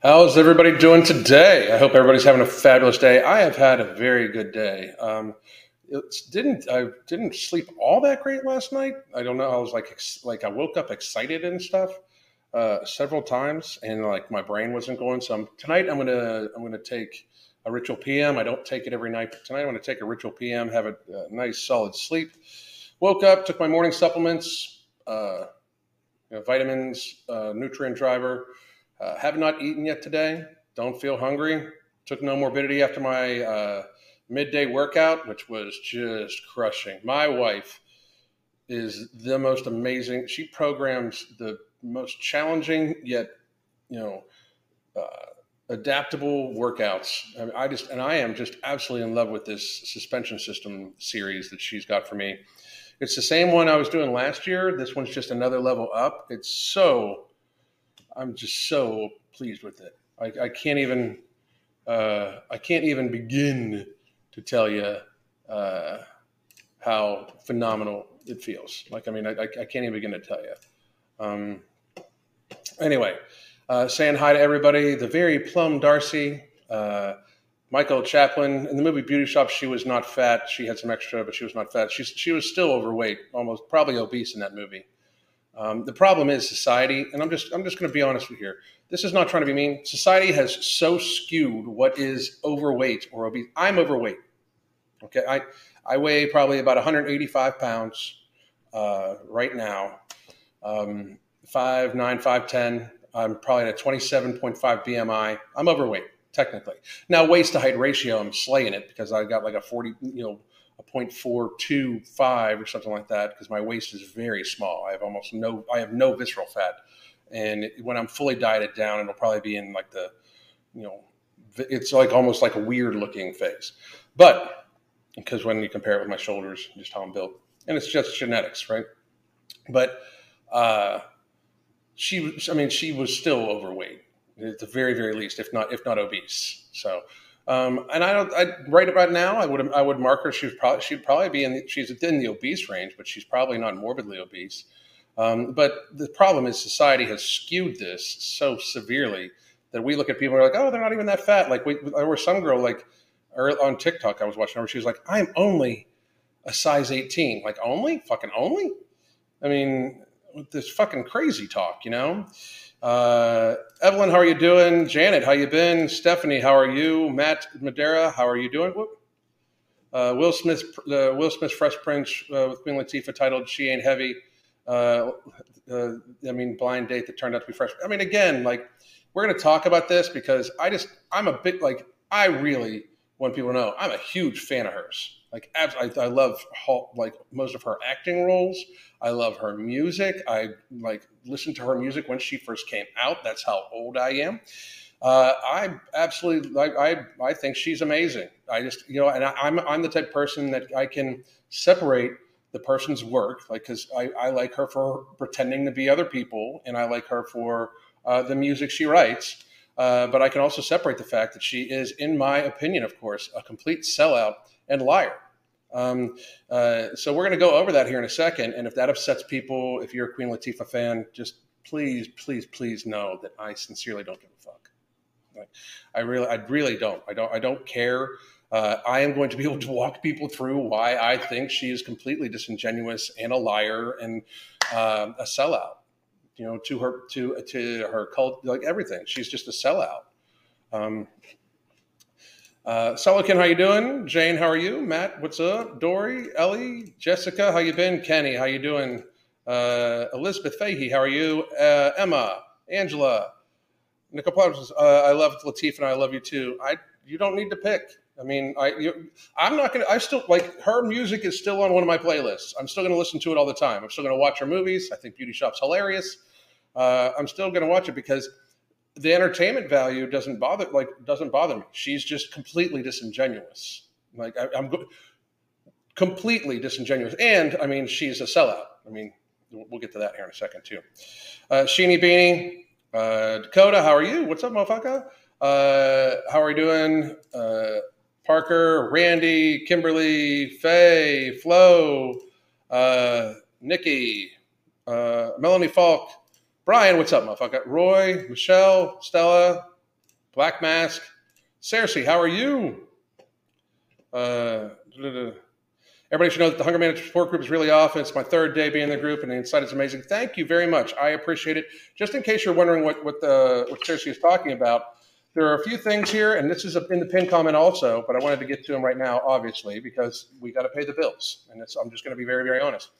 How's everybody doing today? I hope everybody's having a fabulous day. I have had a very good day. Um, it didn't I didn't sleep all that great last night. I don't know. I was like like I woke up excited and stuff uh, several times, and like my brain wasn't going. So I'm, tonight I'm gonna I'm gonna take a ritual PM. I don't take it every night, but tonight I'm gonna take a ritual PM, have a, a nice solid sleep. Woke up, took my morning supplements, uh, you know, vitamins, uh, nutrient driver uh, have not eaten yet today. Don't feel hungry. Took no morbidity after my uh, midday workout, which was just crushing. My wife is the most amazing. She programs the most challenging yet, you know, uh, adaptable workouts. I, mean, I just and I am just absolutely in love with this suspension system series that she's got for me. It's the same one I was doing last year. This one's just another level up. It's so I'm just so pleased with it. I, I can't even uh, I can't even begin to tell you uh, how phenomenal it feels. Like I mean, I, I can't even begin to tell you. Um, anyway, uh, saying hi to everybody. The very plum Darcy. Uh, Michael Chaplin in the movie Beauty Shop. She was not fat. She had some extra, but she was not fat. She she was still overweight, almost probably obese in that movie. Um, the problem is society, and I'm just I'm just going to be honest with you here. This is not trying to be mean. Society has so skewed what is overweight or obese. I'm overweight. Okay, I I weigh probably about 185 pounds uh, right now. Um, five nine, five ten. I'm probably at a 27.5 BMI. I'm overweight technically. Now waist to height ratio, I'm slaying it because I got like a 40, you know, a 0.425 or something like that because my waist is very small. I have almost no, I have no visceral fat. And when I'm fully dieted down, it'll probably be in like the, you know, it's like almost like a weird looking face. But because when you compare it with my shoulders, just how I'm built, and it's just genetics, right? But uh, she I mean, she was still overweight at the very, very least, if not, if not obese. So, um, and I don't. I, right about now, I would I would mark her. She's probably she'd probably be in. The, she's in the obese range, but she's probably not morbidly obese. Um, but the problem is society has skewed this so severely that we look at people and are like, oh, they're not even that fat. Like we, there was some girl like on TikTok I was watching her. She was like, I'm only a size 18. Like only fucking only. I mean, this fucking crazy talk, you know. Uh, Evelyn, how are you doing? Janet, how you been? Stephanie, how are you? Matt Madeira, how are you doing? Uh, Will Smith, uh, Will Smith's Fresh Prince uh, with Queen Latifah titled "She Ain't Heavy." Uh, uh, I mean, blind date that turned out to be fresh. I mean, again, like we're going to talk about this because I just I'm a bit like I really want people to know I'm a huge fan of hers. Like, I, I love like most of her acting roles. I love her music. I like listened to her music when she first came out. That's how old I am. Uh, I absolutely like. I I think she's amazing. I just you know, and I, I'm I'm the type person that I can separate the person's work, like because I I like her for pretending to be other people, and I like her for uh, the music she writes. Uh, but I can also separate the fact that she is, in my opinion, of course, a complete sellout and liar. Um, uh, so we're going to go over that here in a second. And if that upsets people, if you're a Queen Latifah fan, just please, please, please know that I sincerely don't give a fuck. I really, I really don't. I don't. I don't care. Uh, I am going to be able to walk people through why I think she is completely disingenuous and a liar and uh, a sellout. You know, to her to to her cult, like everything. She's just a sellout. Um, uh, Selican, how you doing? Jane, how are you? Matt, what's up? Dory, Ellie, Jessica, how you been? Kenny, how you doing? Uh, Elizabeth Fahey, how are you? Uh, Emma, Angela, Nicole uh, I love Latif and I love you too. I you don't need to pick. I mean, I you, I'm not gonna. I still like her music is still on one of my playlists. I'm still gonna listen to it all the time. I'm still gonna watch her movies. I think Beauty Shop's hilarious. Uh, I'm still gonna watch it because the entertainment value doesn't bother like doesn't bother me. She's just completely disingenuous. Like I, am go- completely disingenuous, and I mean she's a sellout. I mean we'll get to that here in a second too. Uh, Sheeny Beanie, uh, Dakota, how are you? What's up, motherfucker? Uh, how are you doing? Uh, Parker, Randy, Kimberly, Faye, Flo, uh, Nikki, uh, Melanie Falk, Brian, what's up, motherfucker? Roy, Michelle, Stella, Black Mask. Cersei, how are you? Uh, everybody should know that the Hunger Management Support Group is really awesome. It's my third day being in the group, and the insight is amazing. Thank you very much. I appreciate it. Just in case you're wondering what what the what Cersei is talking about, there are a few things here, and this is in the pin comment also, but I wanted to get to them right now, obviously, because we got to pay the bills, and I'm just going to be very, very honest.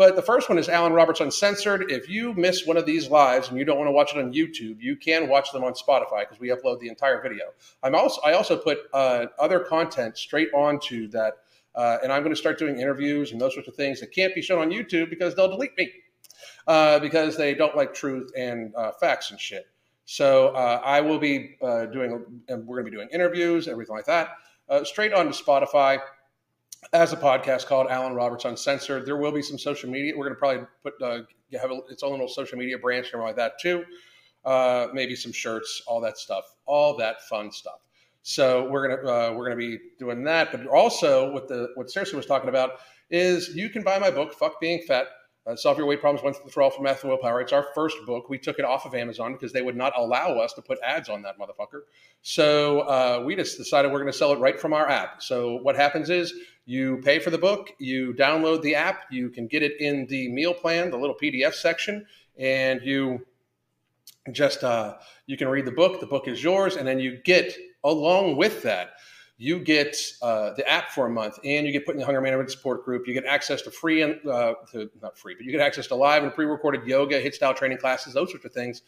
But the first one is Alan Roberts Uncensored. If you miss one of these lives and you don't want to watch it on YouTube, you can watch them on Spotify because we upload the entire video. I'm also I also put uh, other content straight onto that, uh, and I'm going to start doing interviews and those sorts of things that can't be shown on YouTube because they'll delete me uh, because they don't like truth and uh, facts and shit. So uh, I will be uh, doing, and we're going to be doing interviews, everything like that, straight onto Spotify as a podcast called Alan Roberts Uncensored. There will be some social media. We're going to probably put uh, have a, its own little social media branch and everything like that too. Uh, maybe some shirts, all that stuff, all that fun stuff. So we're gonna uh, we're gonna be doing that. But also, what the what Cersei was talking about is you can buy my book, "Fuck Being Fat." Uh, Solve Your Weight Problems Once and for All from Math and Willpower. It's our first book. We took it off of Amazon because they would not allow us to put ads on that motherfucker. So uh, we just decided we're going to sell it right from our app. So what happens is you pay for the book, you download the app, you can get it in the meal plan, the little PDF section, and you just uh, you can read the book. The book is yours, and then you get along with that you get uh, the app for a month and you get put in the hunger management support group. You get access to free and uh, to not free but you get access to live and pre-recorded yoga HIIT style training classes those sorts of things.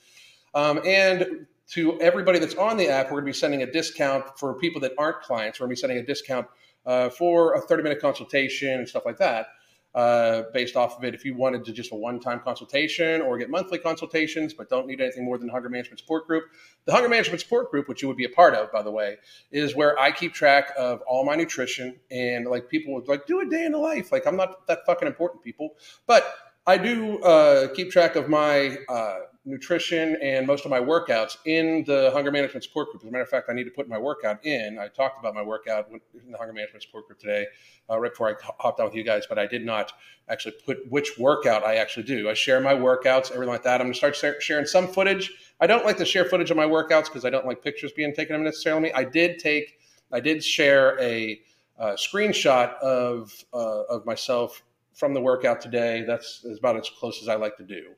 Um, and to everybody that's on the app we're going to be sending a discount for people that aren't clients. We're going to be sending a discount uh, for a 30 minute consultation and stuff like that. Uh, based off of it, if you wanted to just a one time consultation or get monthly consultations, but don't need anything more than Hunger Management Support Group. The Hunger Management Support Group, which you would be a part of, by the way, is where I keep track of all my nutrition and like people would like do a day in the life. Like I'm not that fucking important, people, but I do uh, keep track of my uh, nutrition and most of my workouts in the hunger management support group. As a matter of fact, I need to put my workout in. I talked about my workout in the hunger management support group today, uh, right before I hopped on with you guys, but I did not actually put which workout I actually do. I share my workouts, everything like that. I'm going to start sharing some footage. I don't like to share footage of my workouts because I don't like pictures being taken of necessarily. I did take, I did share a, a uh, screenshot of uh, of myself from the workout today. That's about as close as I like to do.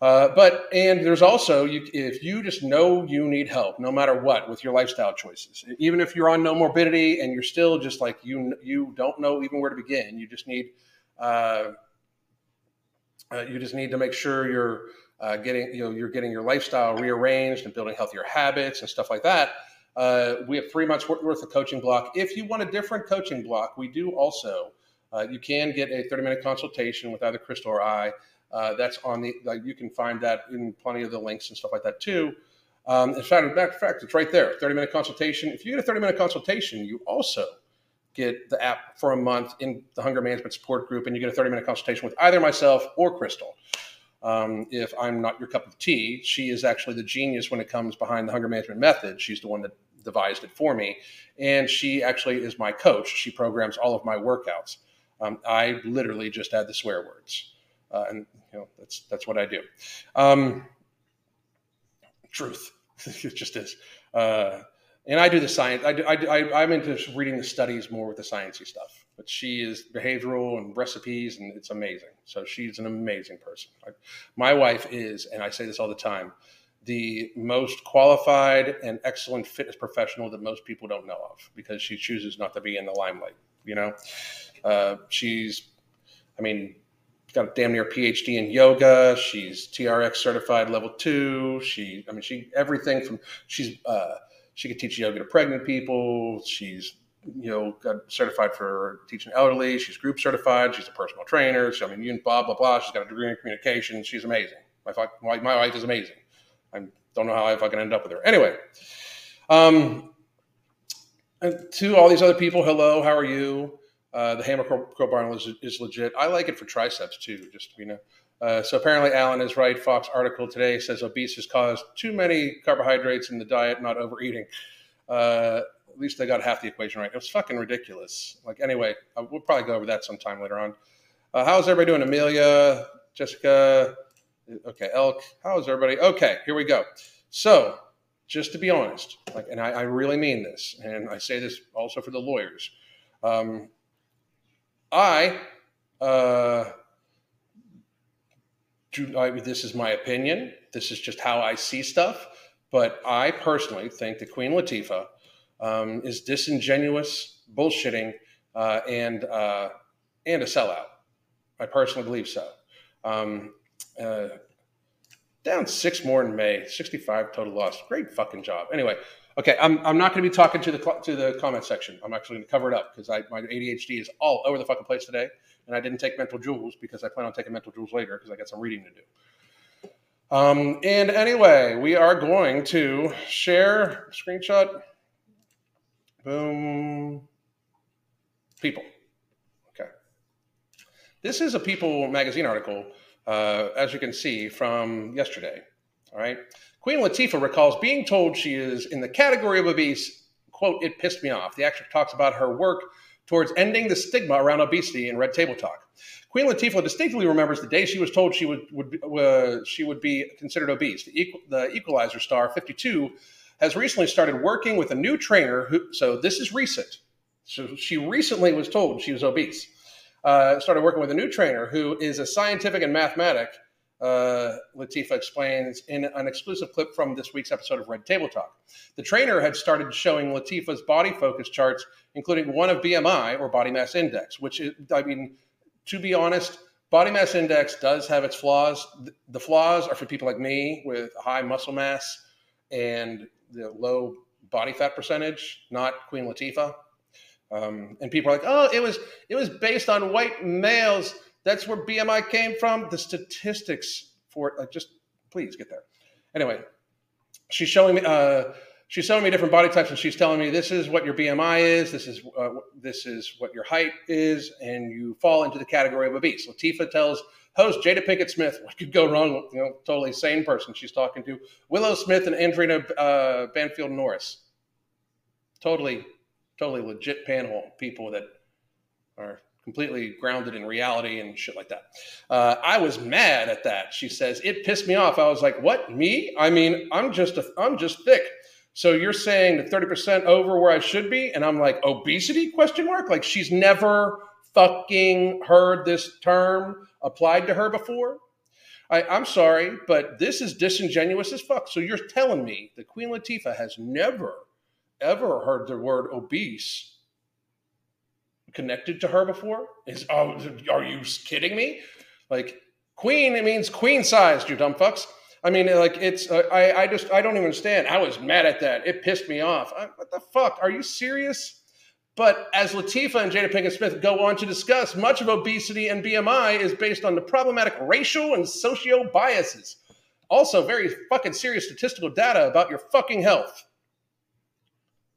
Uh, but and there's also you, if you just know you need help, no matter what, with your lifestyle choices, even if you're on no morbidity and you're still just like you you don't know even where to begin, you just need uh, uh, you just need to make sure you're uh, getting you know you're getting your lifestyle rearranged and building healthier habits and stuff like that. Uh, we have three months worth of coaching block. If you want a different coaching block, we do also. You can get a 30 minute consultation with either Crystal or I. Uh, that's on the, like, you can find that in plenty of the links and stuff like that too. Um, in fact, matter of fact, it's right there 30 minute consultation. If you get a 30 minute consultation, you also get the app for a month in the hunger management support group, and you get a 30 minute consultation with either myself or Crystal. Um, if I'm not your cup of tea, she is actually the genius when it comes behind the hunger management method. She's the one that devised it for me. And she actually is my coach. She programs all of my workouts. Um, I literally just add the swear words, uh, and you know that's that's what I do. Um, truth, it just is. Uh, and I do the science. I, I, am into reading the studies more with the sciencey stuff. But she is behavioral and recipes, and it's amazing. So she's an amazing person. I, my wife is, and I say this all the time, the most qualified and excellent fitness professional that most people don't know of because she chooses not to be in the limelight. You know, uh, she's, I mean, got a damn near PhD in yoga. She's TRX certified level two. She, I mean, she everything from she's uh, she could teach yoga to pregnant people. She's you know got certified for teaching elderly. She's group certified. She's a personal trainer. So I mean, you blah blah blah. She's got a degree in communication. She's amazing. My my, my wife is amazing. I don't know how I fucking end up with her. Anyway, um, to all these other people, hello, how are you? Uh, the hammer crowbar is, is legit. I like it for triceps too, just you know. Uh, so apparently, Alan is right. Fox article today says obesity has caused too many carbohydrates in the diet, not overeating. Uh, at least they got half the equation right. It was fucking ridiculous. Like anyway, uh, we'll probably go over that sometime later on. Uh, how's everybody doing? Amelia, Jessica, okay, Elk. How is everybody? Okay, here we go. So just to be honest, like, and I, I really mean this, and I say this also for the lawyers. Um, I, uh, do, I, this is my opinion. This is just how I see stuff. But I personally think that Queen Latifah um, is disingenuous, bullshitting, uh, and uh, and a sellout. I personally believe so. Um, uh, down six more in May, 65 total loss. Great fucking job. Anyway, okay, I'm, I'm not going to be talking to the to the comment section. I'm actually going to cover it up because my ADHD is all over the fucking place today, and I didn't take mental jewels because I plan on taking mental jewels later because I got some reading to do. Um, and anyway, we are going to share screenshot. Boom. People. Okay. This is a People magazine article, uh, as you can see from yesterday. All right. Queen Latifah recalls being told she is in the category of obese. Quote, it pissed me off. The actress talks about her work towards ending the stigma around obesity in Red Table Talk. Queen Latifah distinctly remembers the day she was told she would, would uh, she would be considered obese. The, the Equalizer star, 52, has recently started working with a new trainer. Who, so this is recent. So she recently was told she was obese. Uh, started working with a new trainer who is a scientific and mathematic. Uh, Latifah explains in an exclusive clip from this week's episode of Red Table Talk. The trainer had started showing Latifah's body focus charts, including one of BMI or body mass index, which is, I mean, to be honest, body mass index does have its flaws. The flaws are for people like me with high muscle mass and the low body fat percentage, not Queen Latifah. Um, and people are like, "Oh, it was it was based on white males. That's where BMI came from." The statistics for it, like, just please get there. Anyway, she's showing me. Uh, she's showing me different body types and she's telling me this is what your BMI is, this is uh, this is what your height is, and you fall into the category of obese. Latifah tells host Jada Pinkett Smith, what could go wrong? You know, totally sane person she's talking to. Willow Smith and Adrienne uh, Banfield Norris. Totally, totally legit panel people that are completely grounded in reality and shit like that. Uh, I was mad at that. She says it pissed me off. I was like, "What? Me? I mean, I'm just a, I'm just thick." So you're saying that 30% over where I should be? And I'm like, obesity question mark? Like she's never fucking heard this term applied to her before? I, I'm sorry, but this is disingenuous as fuck. So you're telling me that Queen Latifah has never, ever heard the word obese connected to her before? Is oh, are you kidding me? Like queen, it means queen sized, you dumb fucks. I mean, like it's uh, I I just I don't even understand. I was mad at that. It pissed me off. I, what the fuck? Are you serious? But as Latifah and Jada Pinkett Smith go on to discuss, much of obesity and BMI is based on the problematic racial and socio biases. Also, very fucking serious statistical data about your fucking health.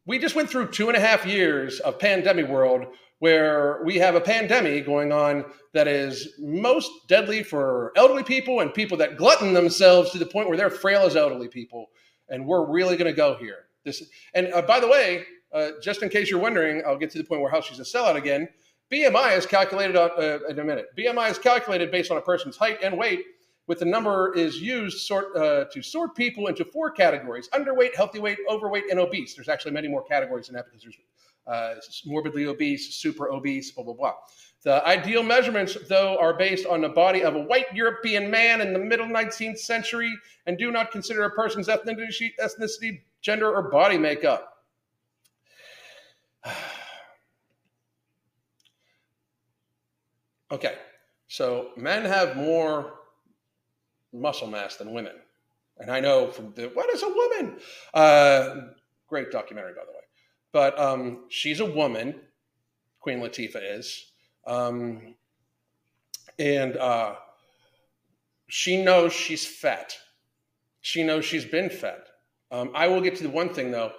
We just went through two and a half years of pandemic world where we have a pandemic going on that is most deadly for elderly people and people that glutton themselves to the point where they're frail as elderly people. And we're really going to go here. This and uh, by the way, uh, just in case you're wondering, I'll get to the point where how she's a sellout again. BMI is calculated on, uh, in a minute. BMI is calculated based on a person's height and weight, with the number is used sort uh, to sort people into four categories: underweight, healthy weight, overweight, and obese. There's actually many more categories than that because there's uh, morbidly obese, super obese, blah, blah, blah. The ideal measurements, though, are based on the body of a white European man in the middle 19th century and do not consider a person's ethnicity, gender, or body makeup. okay, so men have more muscle mass than women. And I know from the, what is a woman? Uh, great documentary, by the way. But um, she's a woman, Queen Latifah is. Um, and uh, she knows she's fat. She knows she's been fat. Um, I will get to the one thing though.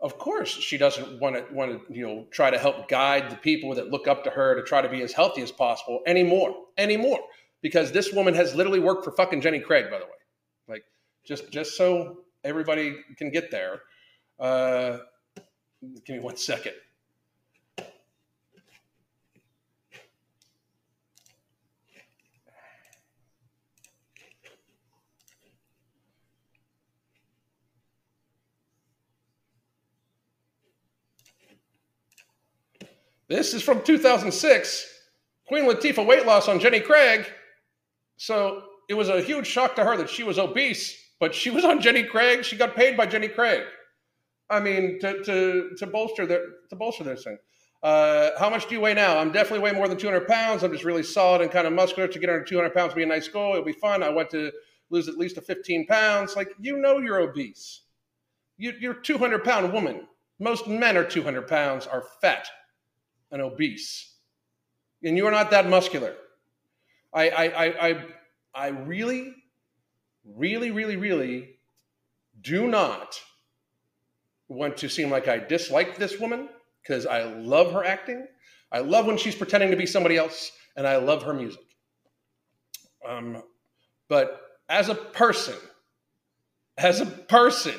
Of course, she doesn't want to want to you know try to help guide the people that look up to her to try to be as healthy as possible anymore, anymore. Because this woman has literally worked for fucking Jenny Craig, by the way. Like just just so everybody can get there. Uh, Give me one second. This is from 2006. Queen Latifah weight loss on Jenny Craig. So it was a huge shock to her that she was obese, but she was on Jenny Craig. She got paid by Jenny Craig. I mean, to to to bolster their to bolster this thing. Uh, how much do you weigh now? I'm definitely way more than 200 pounds. I'm just really solid and kind of muscular. To get under 200 pounds would be a nice goal. It'll be fun. I want to lose at least a 15 pounds. Like you know, you're obese. You, you're a 200 pound woman. Most men are 200 pounds, are fat and obese, and you are not that muscular. I I I I, I really, really, really, really do not want to seem like I dislike this woman because I love her acting. I love when she's pretending to be somebody else, and I love her music. Um, but as a person, as a person,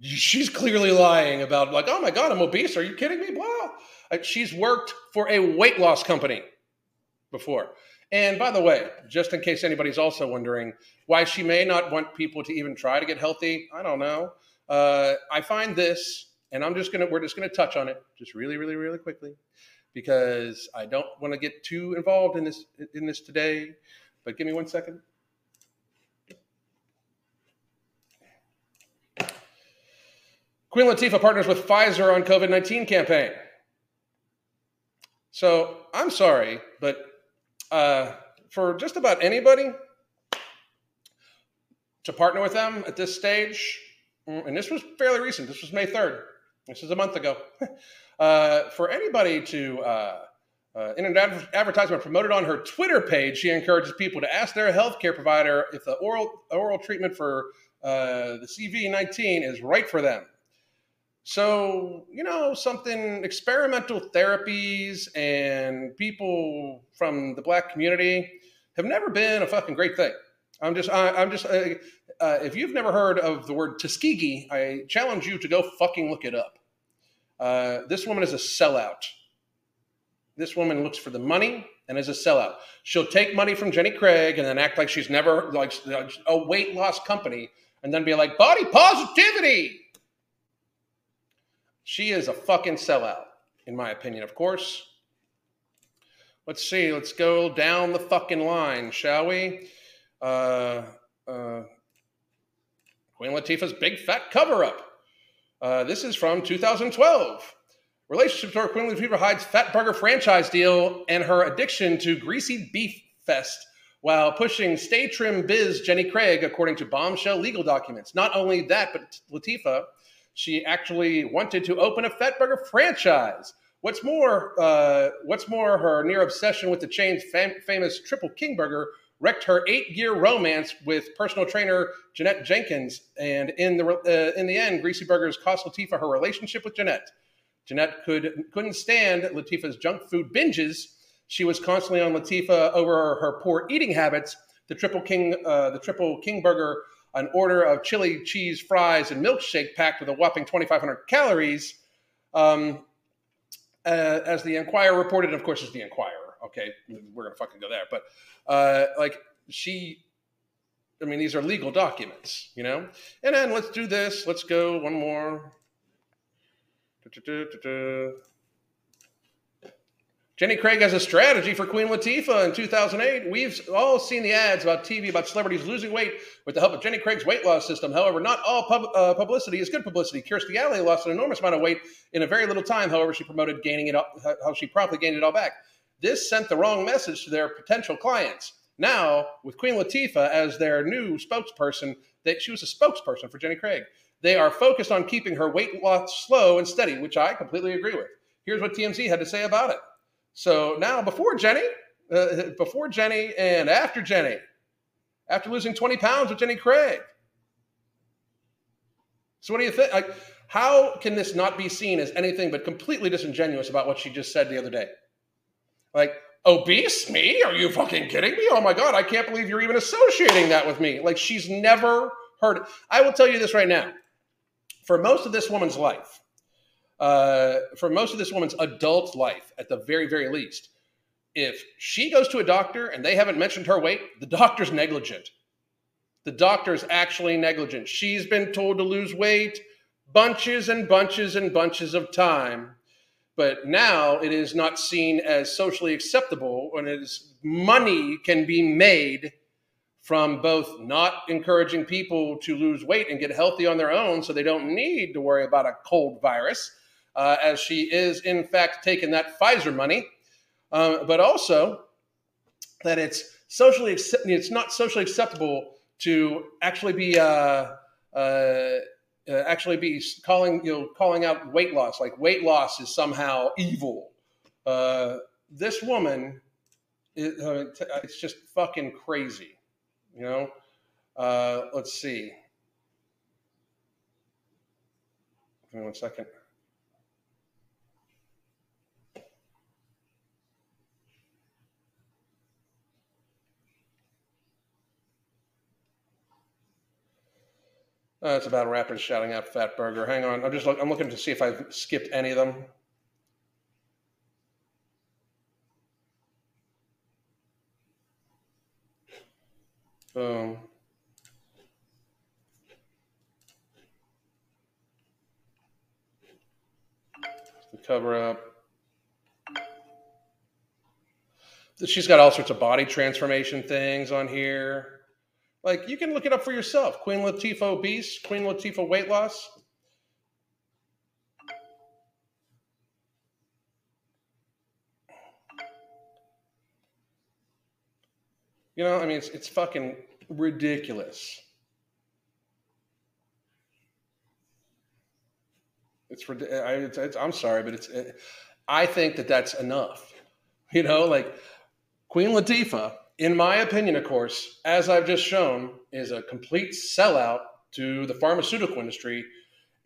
she's clearly lying about like, oh my god, I'm obese. Are you kidding me? Blah. She's worked for a weight loss company before. And by the way, just in case anybody's also wondering why she may not want people to even try to get healthy, I don't know. Uh, I find this, and I'm just gonna we're just gonna touch on it just really, really, really quickly because I don't want to get too involved in this in this today. But give me one second. Queen Latifah partners with Pfizer on COVID 19 campaign. So I'm sorry, but uh, for just about anybody to partner with them at this stage, and this was fairly recent. This was May 3rd. This is a month ago. uh, for anybody to, uh, uh, in an adver- advertisement promoted on her Twitter page, she encourages people to ask their healthcare provider if the oral, oral treatment for uh, the CV19 is right for them. So, you know, something experimental therapies and people from the black community have never been a fucking great thing. I'm just, I, am just, uh, uh, if you've never heard of the word Tuskegee, I challenge you to go fucking look it up. Uh, this woman is a sellout. This woman looks for the money and is a sellout. She'll take money from Jenny Craig and then act like she's never like a weight loss company and then be like body positivity. She is a fucking sellout, in my opinion, of course. Let's see. Let's go down the fucking line, shall we? Uh, uh, Queen Latifah's Big Fat Cover Up. Uh, this is from 2012. Relationship star Queen Latifah hides Fat Burger franchise deal and her addiction to greasy beef fest while pushing Stay Trim Biz Jenny Craig, according to bombshell legal documents. Not only that, but Latifah, she actually wanted to open a Fat Burger franchise. What's more, uh, what's more, her near obsession with the chain's fam- famous Triple King Burger wrecked her eight-year romance with personal trainer Jeanette Jenkins, and in the uh, in the end, Greasy Burgers cost Latifah her relationship with Jeanette. Jeanette could couldn't stand Latifah's junk food binges. She was constantly on Latifah over her poor eating habits. The Triple King, uh, the Triple King Burger, an order of chili cheese fries and milkshake packed with a whopping 2,500 calories. Um, uh, as the Enquirer reported, of course, it's the Enquirer. Okay, we're gonna fucking go there, but uh, like she I mean, these are legal documents, you know? And then let's do this. Let's go one more. Jenny Craig has a strategy for Queen Latifah in 2008. We've all seen the ads about TV about celebrities losing weight with the help of Jenny Craig's weight loss system. However, not all pub, uh, publicity is good publicity. Kirstie Alley lost an enormous amount of weight in a very little time. However, she promoted gaining it, all, how she promptly gained it all back. This sent the wrong message to their potential clients. Now, with Queen Latifah as their new spokesperson, that she was a spokesperson for Jenny Craig. They are focused on keeping her weight loss slow and steady, which I completely agree with. Here's what TMZ had to say about it. So now, before Jenny, uh, before Jenny, and after Jenny, after losing 20 pounds with Jenny Craig. So, what do you think? Like, how can this not be seen as anything but completely disingenuous about what she just said the other day? Like, obese me? Are you fucking kidding me? Oh my God, I can't believe you're even associating that with me. Like she's never heard it. I will tell you this right now. For most of this woman's life, uh, for most of this woman's adult life, at the very, very least, if she goes to a doctor and they haven't mentioned her weight, the doctor's negligent. The doctor's actually negligent. She's been told to lose weight bunches and bunches and bunches of time but now it is not seen as socially acceptable when it is money can be made from both not encouraging people to lose weight and get healthy on their own so they don't need to worry about a cold virus, uh, as she is in fact taking that Pfizer money, uh, but also that it's socially it's not socially acceptable to actually be uh, uh, uh, actually be calling you know calling out weight loss like weight loss is somehow evil. Uh, this woman, it, uh, it's just fucking crazy, you know. Uh, let's see. Give me one second. Uh, it's about rappers shouting out "Fat Burger." Hang on, I'm just look, I'm looking to see if I've skipped any of them. Boom. The cover up. She's got all sorts of body transformation things on here. Like you can look it up for yourself. Queen Latifah obese, Queen Latifah weight loss. You know, I mean, it's it's fucking ridiculous. It's, I, it's, it's I'm sorry, but it's. It, I think that that's enough. You know, like Queen Latifah in my opinion, of course, as I've just shown, is a complete sellout to the pharmaceutical industry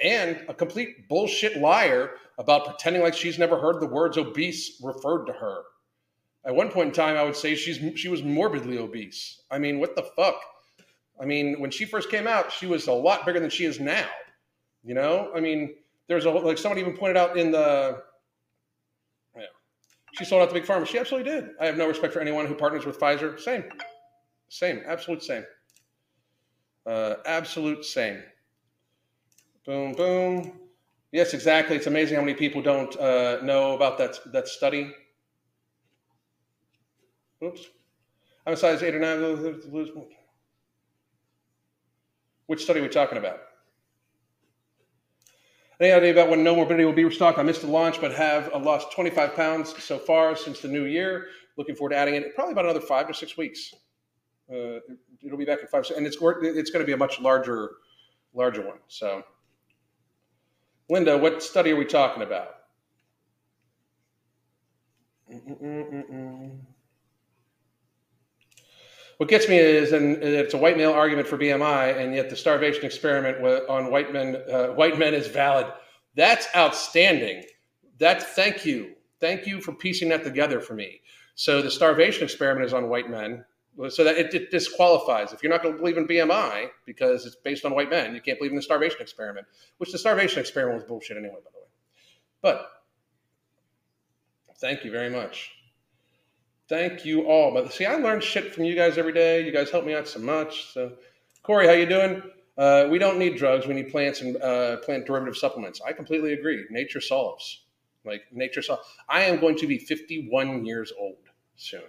and a complete bullshit liar about pretending like she's never heard the words obese referred to her. At one point in time, I would say she's she was morbidly obese. I mean, what the fuck? I mean, when she first came out, she was a lot bigger than she is now. You know, I mean, there's a like somebody even pointed out in the she sold out to big pharma. She absolutely did. I have no respect for anyone who partners with Pfizer. Same, same, absolute same, uh, absolute same. Boom, boom. Yes, exactly. It's amazing how many people don't uh, know about that that study. Oops. I'm a size eight or nine. Which study are we talking about? Any idea about when No Morbidity will be restocked? I missed the launch, but have uh, lost 25 pounds so far since the new year. Looking forward to adding it. Probably about another five to six weeks. Uh, it'll be back in five, and it's it's going to be a much larger, larger one. So, Linda, what study are we talking about? Mm-mm-mm-mm. What gets me is, and it's a white male argument for BMI, and yet the starvation experiment on white men, uh, white men is valid. That's outstanding. That thank you, thank you for piecing that together for me. So the starvation experiment is on white men, so that it, it disqualifies. If you're not going to believe in BMI because it's based on white men, you can't believe in the starvation experiment. Which the starvation experiment was bullshit anyway, by the way. But thank you very much. Thank you all. But see, I learn shit from you guys every day. You guys help me out so much. So, Corey, how you doing? Uh, we don't need drugs. We need plants and uh, plant derivative supplements. I completely agree. Nature solves. Like nature solves. I am going to be 51 years old soon.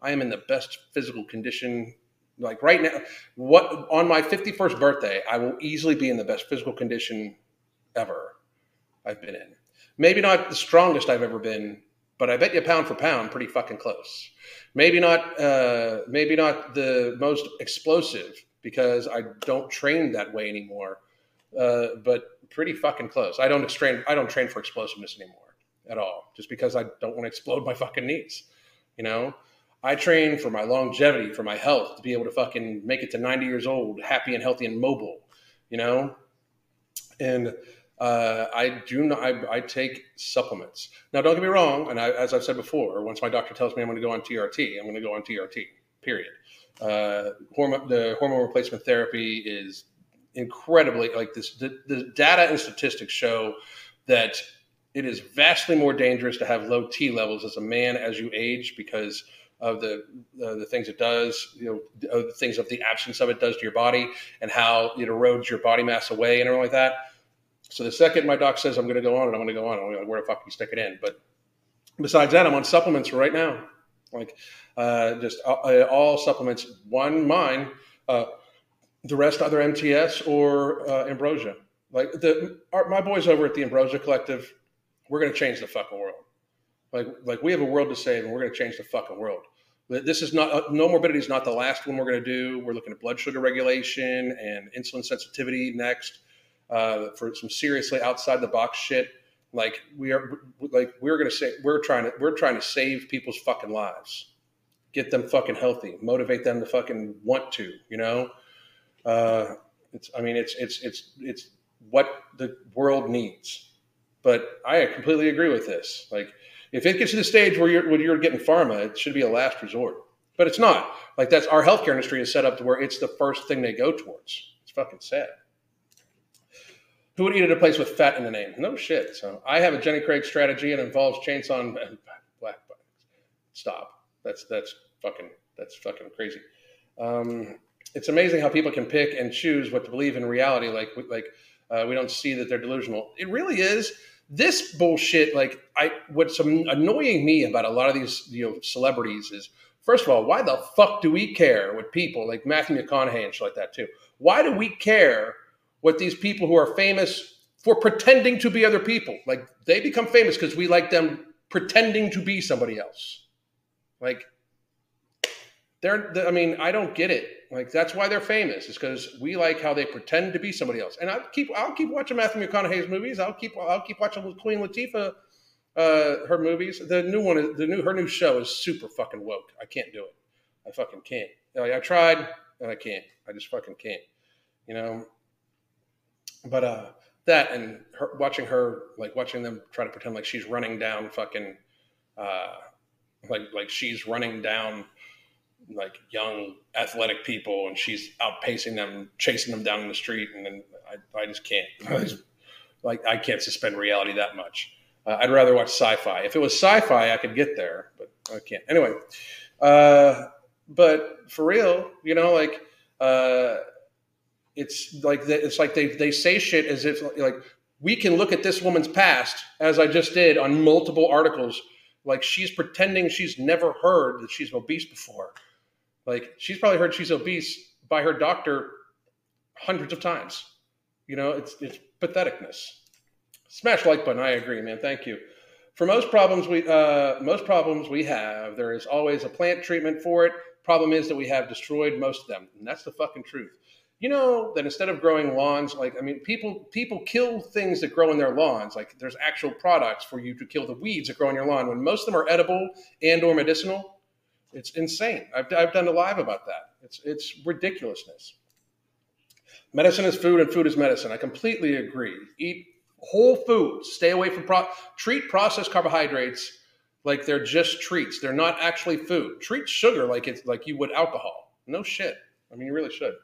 I am in the best physical condition. Like right now, what on my 51st birthday, I will easily be in the best physical condition ever I've been in. Maybe not the strongest I've ever been, but I bet you pound for pound, pretty fucking close. Maybe not, uh, maybe not the most explosive because I don't train that way anymore, uh, but pretty fucking close. I don't train. I don't train for explosiveness anymore at all, just because I don't want to explode my fucking knees. You know, I train for my longevity, for my health, to be able to fucking make it to 90 years old, happy and healthy and mobile. You know, and uh, I do not. I, I, take supplements. Now, don't get me wrong. And I, as I've said before, once my doctor tells me I'm going to go on TRT, I'm going to go on TRT. Period. Uh, hormone, the hormone replacement therapy is incredibly like this. The, the data and statistics show that it is vastly more dangerous to have low T levels as a man as you age because of the uh, the things it does, you know, the things of the absence of it does to your body and how it erodes your body mass away and everything like that So the second my doc says I'm going to go on, and I'm going to go on, I'm like, where the fuck do you stick it in? But besides that, I'm on supplements right now, like uh, just all, all, supplements. One mine, uh, the rest either MTS or uh, Ambrosia. Like the our, my boys over at the Ambrosia Collective, we're going to change the fucking world. Like like we have a world to save, and we're going to change the fucking world. This is not uh, no morbidity is not the last one we're going to do. We're looking at blood sugar regulation and insulin sensitivity next uh, for some seriously outside the box shit. Like we are like we're to say we're trying to we're trying to save people's fucking lives, get them fucking healthy, motivate them to fucking want to. You know, uh, it's I mean it's it's it's it's what the world needs. But I completely agree with this. Like if it gets to the stage where you're, when you're getting pharma, it should be a last resort. But it's not. Like that's our healthcare industry is set up to where it's the first thing they go towards. It's fucking sad. Who would eat at a place with fat in the name? No shit. So I have a Jenny Craig strategy and involves chainsaw and black buttons. Stop. That's that's fucking that's fucking crazy. Um, it's amazing how people can pick and choose what to believe in reality. Like like uh, we don't see that they're delusional. It really is this bullshit, like I, what's annoying me about a lot of these you know celebrities is, first of all, why the fuck do we care what people like Matthew McConaughey and shit like that too? Why do we care what these people who are famous for pretending to be other people? Like they become famous because we like them pretending to be somebody else. Like they're, I mean, I don't get it. Like that's why they're famous. Is because we like how they pretend to be somebody else. And I'll keep I'll keep watching Matthew McConaughey's movies. I'll keep I'll keep watching Queen Latifah uh, her movies. The new one is the new her new show is super fucking woke. I can't do it. I fucking can't. Like, I tried and I can't. I just fucking can't. You know. But uh that and her, watching her like watching them try to pretend like she's running down fucking uh like like she's running down like young athletic people and she's outpacing them chasing them down the street and then i, I just can't. I just, like i can't suspend reality that much. Uh, i'd rather watch sci-fi. If it was sci-fi i could get there but i can't. Anyway uh, but for real you know like uh, it's like it's like they, they say shit as if like we can look at this woman's past as i just did on multiple articles like she's pretending she's never heard that she's obese before like she's probably heard she's obese by her doctor hundreds of times. You know, it's it's patheticness. Smash like button. I agree, man. Thank you. For most problems we uh, most problems we have, there is always a plant treatment for it. Problem is that we have destroyed most of them, and that's the fucking truth. You know that instead of growing lawns, like I mean, people people kill things that grow in their lawns. Like there's actual products for you to kill the weeds that grow in your lawn. When most of them are edible and or medicinal, it's insane. I've, I've done a live about that. It's, it's ridiculousness. Medicine is food and food is medicine. I completely agree. Eat whole foods. Stay away from pro- treat processed carbohydrates like they're just treats. They're not actually food. Treat sugar like it's like you would alcohol. No shit. I mean, you really should.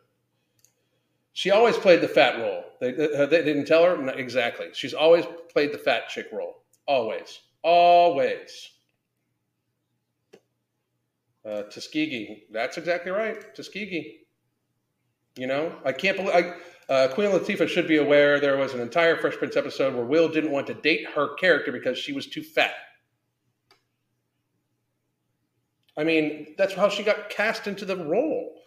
She always played the fat role. They, they, they didn't tell her exactly. She's always played the fat chick role. Always, always. Uh, Tuskegee. That's exactly right. Tuskegee. You know, I can't believe. I, uh, Queen Latifah should be aware there was an entire Fresh Prince episode where Will didn't want to date her character because she was too fat. I mean, that's how she got cast into the role.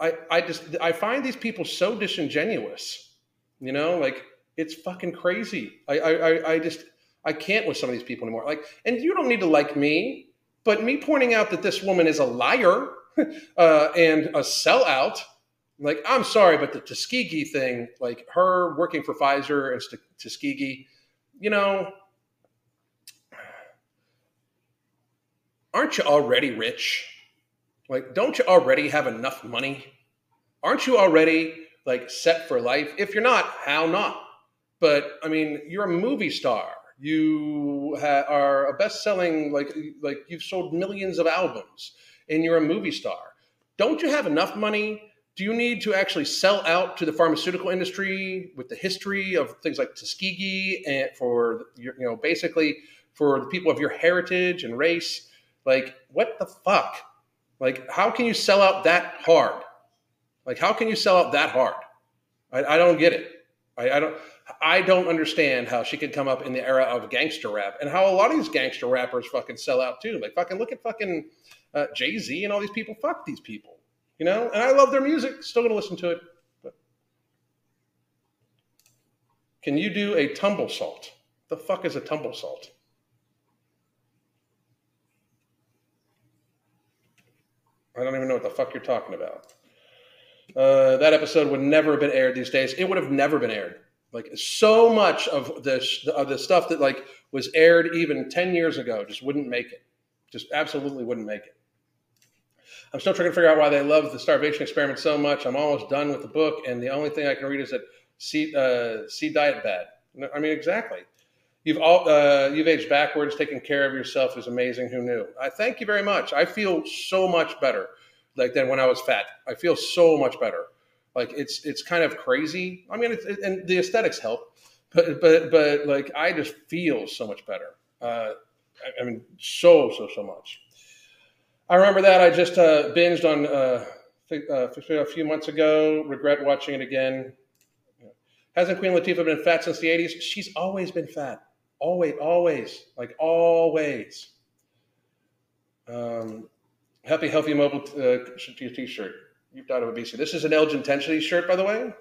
I, I just I find these people so disingenuous. You know, like it's fucking crazy. I, I, I just I can't with some of these people anymore. Like, and you don't need to like me. But me pointing out that this woman is a liar uh, and a sellout, like, I'm sorry, but the Tuskegee thing, like her working for Pfizer and Tuskegee, you know, aren't you already rich? Like, don't you already have enough money? Aren't you already like set for life? If you're not, how not? But I mean, you're a movie star you ha- are a best-selling like like you've sold millions of albums and you're a movie star don't you have enough money do you need to actually sell out to the pharmaceutical industry with the history of things like tuskegee and for you know basically for the people of your heritage and race like what the fuck like how can you sell out that hard like how can you sell out that hard i, I don't get it I, I don't. I don't understand how she could come up in the era of gangster rap and how a lot of these gangster rappers fucking sell out too. Like fucking look at fucking uh, Jay Z and all these people. Fuck these people, you know. And I love their music. Still gonna listen to it. But can you do a tumble salt? The fuck is a tumble salt? I don't even know what the fuck you're talking about. Uh, that episode would never have been aired these days. It would have never been aired. Like so much of this of the stuff that like was aired even ten years ago just wouldn't make it. Just absolutely wouldn't make it. I'm still trying to figure out why they love the starvation experiment so much. I'm almost done with the book, and the only thing I can read is that see uh, see diet bad. I mean, exactly. You've all uh, you've aged backwards. Taking care of yourself is amazing. Who knew? I thank you very much. I feel so much better like than when I was fat. I feel so much better. Like it's it's kind of crazy. I mean, it, and the aesthetics help, but but but like I just feel so much better. Uh, I, I mean, so so so much. I remember that I just uh, binged on uh, uh, a few months ago. Regret watching it again. Hasn't Queen Latifah been fat since the '80s? She's always been fat. Always, always, like always. Um, happy Healthy Mobile uh, t-shirt. You've died of obesity. This is an Elgin Intensity shirt, by the way.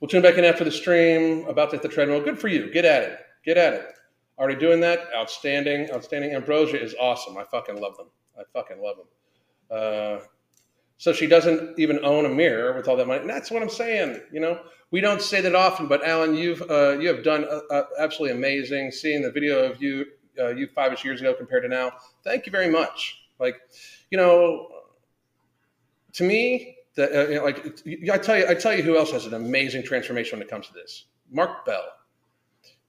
We'll tune back in after the stream. About to hit the treadmill. Good for you. Get at it. Get at it. Already doing that. Outstanding. Outstanding. Ambrosia is awesome. I fucking love them. I fucking love them. Uh, so she doesn't even own a mirror with all that money. And that's what I'm saying. You know, we don't say that often, but Alan, you've uh, you have done uh, uh absolutely amazing. Seeing the video of you uh, you five years ago compared to now, thank you very much. Like, you know, to me, that uh, you know, like I tell you, I tell you who else has an amazing transformation when it comes to this. Mark Bell.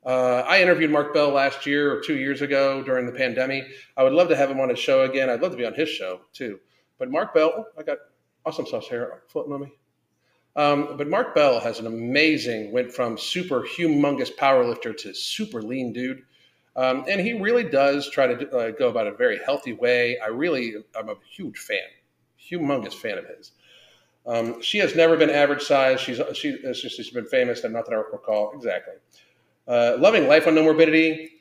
Uh, I interviewed Mark Bell last year or two years ago during the pandemic. I would love to have him on his show again. I'd love to be on his show too. But Mark Bell, oh, I got awesome sauce here floating on me. Um, but Mark Bell has an amazing, went from super humongous power lifter to super lean dude. Um, and he really does try to uh, go about a very healthy way. I really, I'm a huge fan humongous fan of his. Um, she has never been average size. She's she, she's been famous, and not that I recall exactly. Uh, loving life on no morbidity.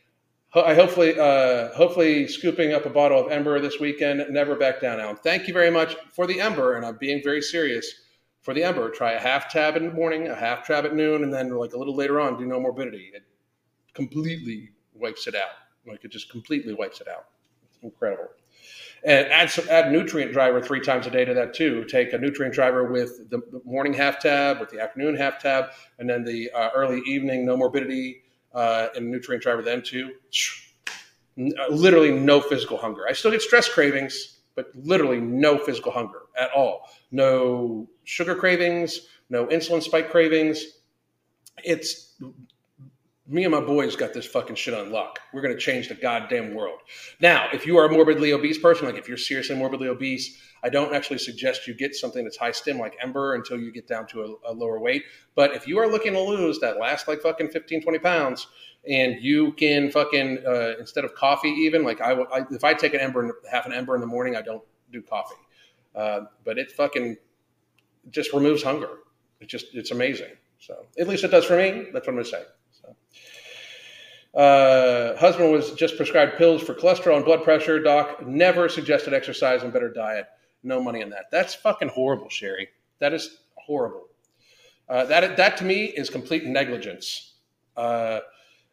I hopefully uh, hopefully scooping up a bottle of Ember this weekend. Never back down, Alan. Thank you very much for the Ember, and I'm being very serious. For the Ember, try a half tab in the morning, a half tab at noon, and then like a little later on, do no morbidity. It completely wipes it out. Like it just completely wipes it out. It's incredible and add some, add nutrient driver three times a day to that too. Take a nutrient driver with the morning half tab, with the afternoon half tab, and then the uh, early evening no morbidity uh, and nutrient driver then too. Literally no physical hunger. I still get stress cravings, but literally no physical hunger at all. No sugar cravings, no insulin spike cravings. It's me and my boys got this fucking shit on lock. We're to change the goddamn world. Now, if you are a morbidly obese person, like if you're seriously morbidly obese, I don't actually suggest you get something that's high stim like Ember until you get down to a, a lower weight. But if you are looking to lose that last like fucking 15, 20 pounds and you can fucking, uh, instead of coffee even, like I, I, if I take an Ember, half an Ember in the morning, I don't do coffee. Uh, but it fucking just removes hunger. It just, it's amazing. So at least it does for me. That's what I'm to say. Uh, husband was just prescribed pills for cholesterol and blood pressure. Doc never suggested exercise and better diet. No money in that. That's fucking horrible, Sherry. That is horrible. Uh, that that to me is complete negligence. Uh,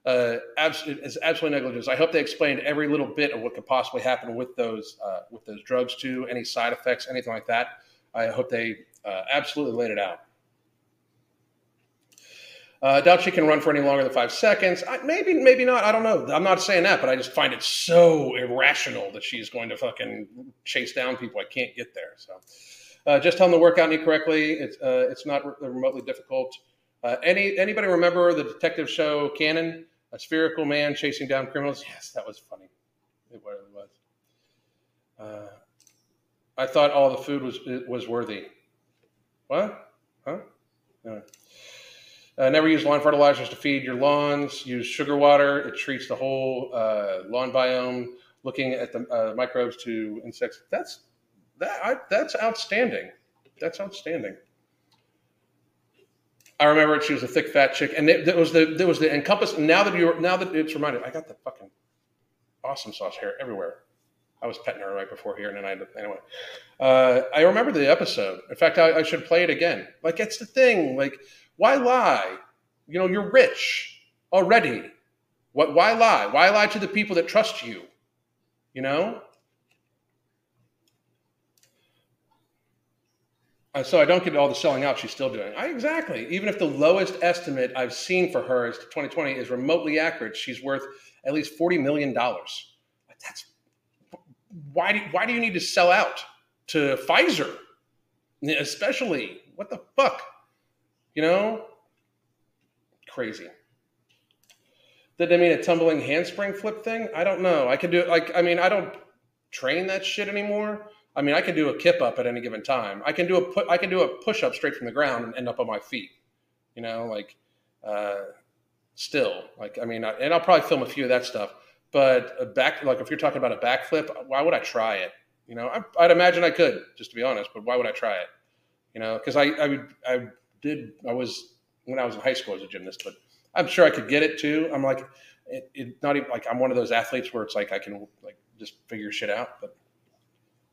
uh, absolutely negligence. I hope they explained every little bit of what could possibly happen with those uh, with those drugs too, any side effects, anything like that. I hope they uh, absolutely laid it out. Uh, doubt she can run for any longer than five seconds. I, maybe, maybe not. I don't know. I'm not saying that, but I just find it so irrational that she's going to fucking chase down people. I can't get there. So, uh, just tell them to work out me correctly. It's uh, it's not re- remotely difficult. Uh, any anybody remember the detective show Cannon? A spherical man chasing down criminals. Yes, that was funny. It really was. Uh, I thought all the food was was worthy. What? Huh? Uh, never use lawn fertilizers to feed your lawns. Use sugar water. It treats the whole uh, lawn biome. Looking at the uh, microbes to insects. That's that. I, that's outstanding. That's outstanding. I remember it. She was a thick, fat chick, and it, it was the there was the encompass. Now that you now that it's reminded, I got the fucking awesome sauce hair everywhere. I was petting her right before here, and then I anyway. Uh, I remember the episode. In fact, I, I should play it again. Like it's the thing. Like why lie? You know, you're rich already. What? Why lie? Why lie to the people that trust you? You know. And so I don't get all the selling out she's still doing. I, exactly. Even if the lowest estimate I've seen for her is 2020 is remotely accurate, she's worth at least forty million dollars. That's why. Do, why do you need to sell out to Pfizer, especially? What the fuck? You know, crazy. Did they mean a tumbling handspring flip thing? I don't know. I can do it. Like, I mean, I don't train that shit anymore. I mean, I can do a kip up at any given time. I can do a put. I can do a push up straight from the ground and end up on my feet. You know, like uh, still, like I mean, I, and I'll probably film a few of that stuff. But a back, like if you're talking about a backflip, why would I try it? You know, I, would imagine I could, just to be honest. But why would I try it? You know, because I, I, would I did. I was when I was in high school as a gymnast, but I'm sure I could get it too. I'm like, it, it not even like I'm one of those athletes where it's like I can like just figure shit out, but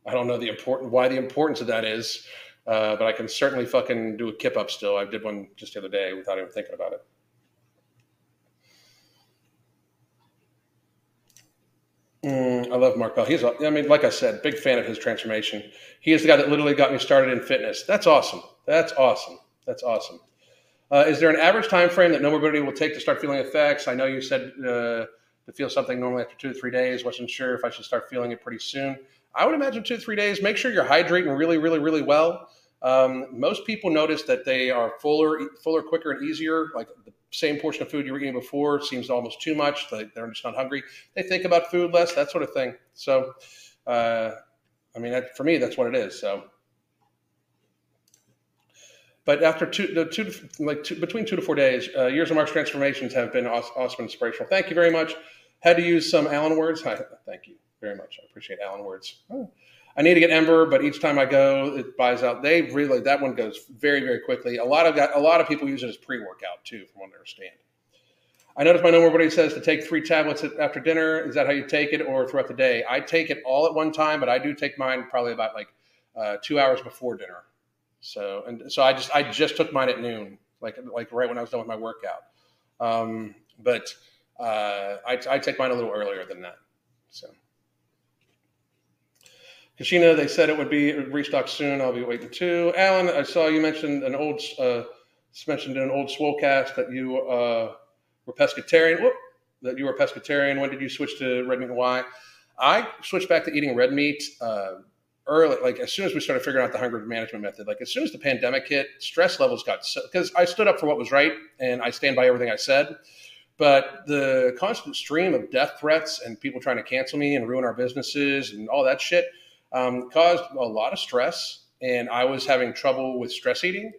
I don't know the important why the importance of that is, uh, but I can certainly fucking do a kip up still. I did one just the other day without even thinking about it. Mm, I love Mark Bell. He's, I mean, like I said, big fan of his transformation. He is the guy that literally got me started in fitness. That's awesome. That's awesome. That's awesome. Uh, is there an average time frame that no morbidity will take to start feeling effects? I know you said uh, to feel something normally after two to three days. Wasn't sure if I should start feeling it pretty soon. I would imagine two to three days. Make sure you're hydrating really, really, really well. Um, most people notice that they are fuller, fuller, quicker, and easier. Like the same portion of food you were eating before seems almost too much. They're just not hungry. They think about food less, that sort of thing. So, uh, I mean, for me, that's what it is. So, but after two, the two, like two, between two to four days, uh, years of Mark's transformations have been awesome, awesome and inspirational. Thank you very much. Had to use some Alan words. Hi, thank you very much. I appreciate Alan words. Oh. I need to get Ember, but each time I go, it buys out. They really that one goes very very quickly. A lot of a lot of people use it as pre workout too, from what I understand. I noticed my number buddy says to take three tablets after dinner. Is that how you take it, or throughout the day? I take it all at one time, but I do take mine probably about like uh, two hours before dinner. So and so I just I just took mine at noon, like like right when I was done with my workout. Um, but uh, I, I take mine a little earlier than that. So. Kashina, they said it would be restocked soon. I'll be waiting too. Alan, I saw you mentioned an old uh, mentioned in an old Swolecast that you uh, were pescatarian. Whoop, that you were pescatarian. When did you switch to red meat and why? I switched back to eating red meat uh, early, like as soon as we started figuring out the hunger management method. Like as soon as the pandemic hit, stress levels got because I stood up for what was right and I stand by everything I said. But the constant stream of death threats and people trying to cancel me and ruin our businesses and all that shit um, caused a lot of stress, and I was having trouble with stress eating,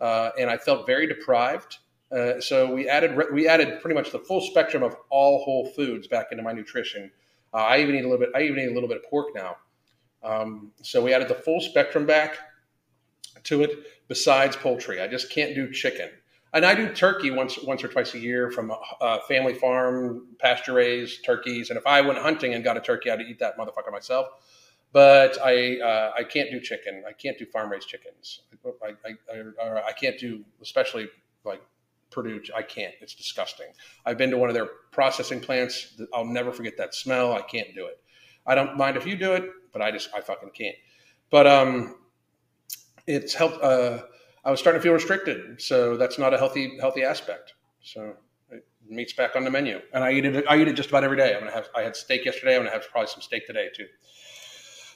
uh, and I felt very deprived. Uh, so we added we added pretty much the full spectrum of all whole foods back into my nutrition. Uh, I even eat a little bit. I even eat a little bit of pork now. Um, so we added the full spectrum back to it. Besides poultry, I just can't do chicken, and I do turkey once once or twice a year from a, a family farm, pasture raised turkeys. And if I went hunting and got a turkey, I'd eat that motherfucker myself but I uh, I can't do chicken. I can't do farm raised chickens. I, I, I, I, can't do especially like Perdue. I can't. It's disgusting. I've been to one of their processing plants. I'll never forget that smell. I can't do it. I don't mind if you do it, but I just I fucking can't. But um, it's helped. Uh, I was starting to feel restricted, so that's not a healthy healthy aspect. So meat's back on the menu, and I eat it. I eat it just about every day. I'm gonna have. I had steak yesterday. I'm gonna have probably some steak today too.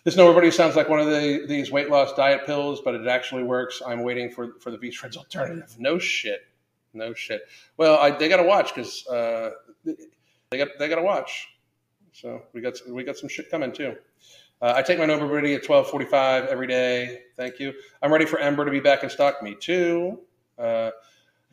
This nobody sounds like one of the, these weight loss diet pills, but it actually works. I'm waiting for for the V Shreds alternative. No shit, no shit. Well, I, they got to watch because uh, they got they got to watch. So we got we got some shit coming too. Uh, I take my Nomorbidity at 12:45 every day. Thank you. I'm ready for Ember to be back in stock. Me too. Uh,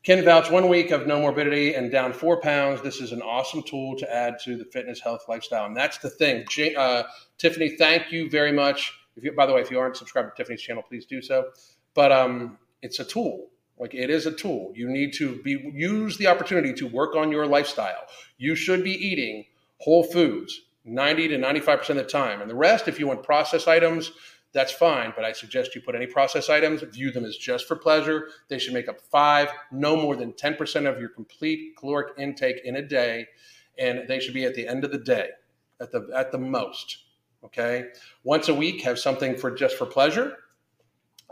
Ken vouch one week of no morbidity and down four pounds. This is an awesome tool to add to the fitness health lifestyle. And that's the thing. Uh, Tiffany, thank you very much. If you, by the way, if you aren't subscribed to Tiffany's channel, please do so. But um, it's a tool. Like it is a tool. You need to be use the opportunity to work on your lifestyle. You should be eating whole foods 90 to 95% of the time. And the rest, if you want processed items, that's fine. But I suggest you put any processed items, view them as just for pleasure. They should make up five, no more than 10% of your complete caloric intake in a day. And they should be at the end of the day, at the at the most. Okay. Once a week, have something for just for pleasure.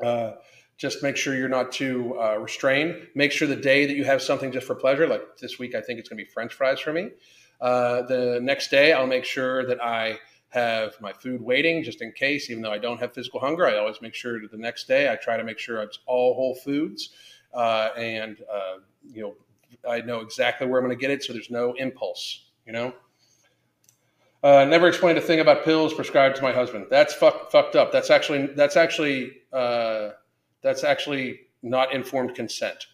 Uh, just make sure you're not too uh, restrained. Make sure the day that you have something just for pleasure, like this week, I think it's going to be French fries for me. Uh, the next day, I'll make sure that I have my food waiting just in case, even though I don't have physical hunger. I always make sure that the next day I try to make sure it's all whole foods. Uh, and, uh, you know, I know exactly where I'm going to get it, so there's no impulse, you know? Uh, never explained a thing about pills prescribed to my husband. That's fuck, fucked up. That's actually that's actually uh, that's actually not informed consent.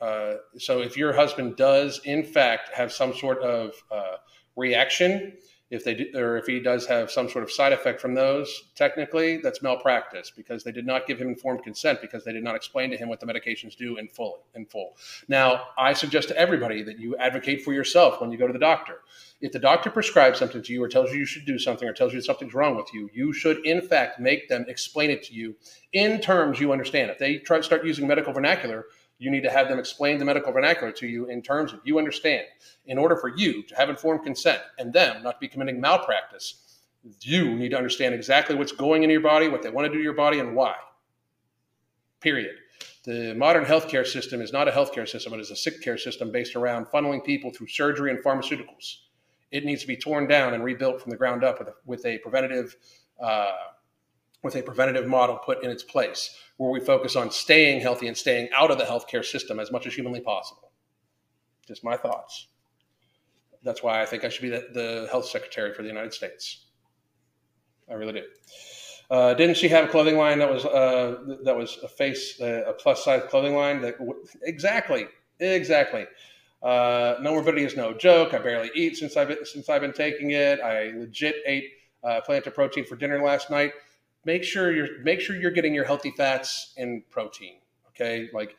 Uh, so if your husband does in fact have some sort of uh, reaction, if they do, or if he does have some sort of side effect from those, technically that's malpractice because they did not give him informed consent because they did not explain to him what the medications do in full. In full. Now, I suggest to everybody that you advocate for yourself when you go to the doctor. If the doctor prescribes something to you or tells you you should do something or tells you something's wrong with you, you should in fact make them explain it to you in terms you understand. If they try to start using medical vernacular, you need to have them explain the medical vernacular to you in terms of you understand. In order for you to have informed consent and them not to be committing malpractice, you need to understand exactly what's going in your body, what they want to do to your body, and why. Period. The modern healthcare system is not a healthcare system, it is a sick care system based around funneling people through surgery and pharmaceuticals. It needs to be torn down and rebuilt from the ground up with a, with a preventative uh, with a preventative model put in its place where we focus on staying healthy and staying out of the healthcare system as much as humanly possible. Just my thoughts. That's why I think I should be the, the health secretary for the United States. I really do. Uh, didn't she have a clothing line that was uh, that was a face uh, a plus size clothing line that w- exactly exactly uh, no morbidity is no joke. I barely eat since I've since I've been taking it. I legit ate uh, plant protein for dinner last night make sure you're make sure you're getting your healthy fats and protein. Okay, like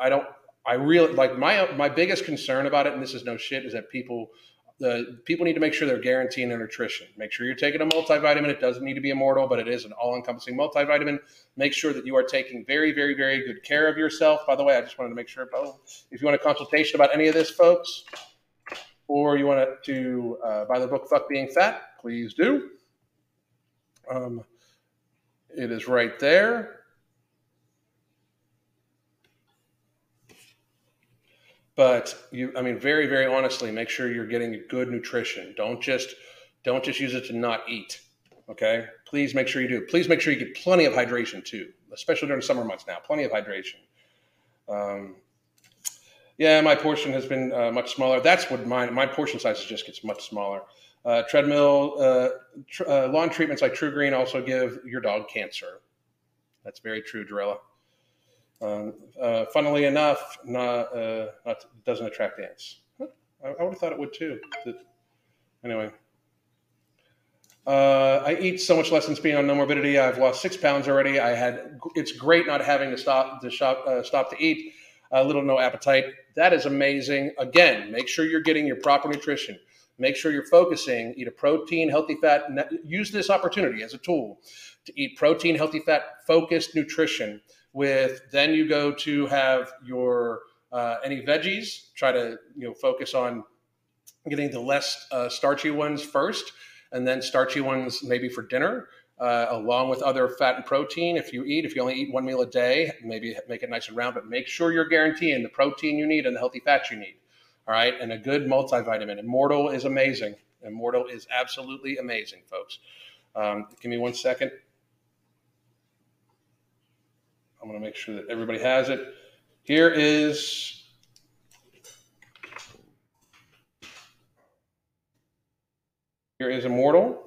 I don't. I really like my my biggest concern about it, and this is no shit, is that people the people need to make sure they're guaranteeing their nutrition. Make sure you're taking a multivitamin. It doesn't need to be immortal, but it is an all-encompassing multivitamin. Make sure that you are taking very, very, very good care of yourself. By the way, I just wanted to make sure. Oh, if you want a consultation about any of this, folks, or you want to uh, buy the book "Fuck Being Fat," please do. Um, it is right there. But you, I mean, very, very honestly, make sure you're getting good nutrition. Don't just, don't just use it to not eat. Okay. Please make sure you do. Please make sure you get plenty of hydration too, especially during summer months now. Plenty of hydration. Um, yeah, my portion has been uh, much smaller. That's what my my portion size just gets much smaller. Uh, treadmill uh, tr- uh, lawn treatments like TruGreen also give your dog cancer. That's very true, Dorilla. Um, uh, funnily enough, not, uh, not, doesn't attract ants. I, I, would have thought it would too. anyway, uh, I eat so much less than being on no morbidity. I've lost six pounds already. I had. It's great not having to stop to shop, stop to eat. A little no appetite. That is amazing. Again, make sure you're getting your proper nutrition make sure you're focusing, eat a protein, healthy fat, use this opportunity as a tool to eat protein, healthy fat, focused nutrition with then you go to have your uh, any veggies, try to you know focus on getting the less uh, starchy ones first and then starchy ones maybe for dinner. Uh, along with other fat and protein. If you eat, if you only eat one meal a day, maybe make it nice and round, but make sure you're guaranteeing the protein you need and the healthy fats you need. All right, and a good multivitamin. Immortal is amazing. Immortal is absolutely amazing, folks. Um, give me one second. I'm going to make sure that everybody has it. Here is here is Immortal.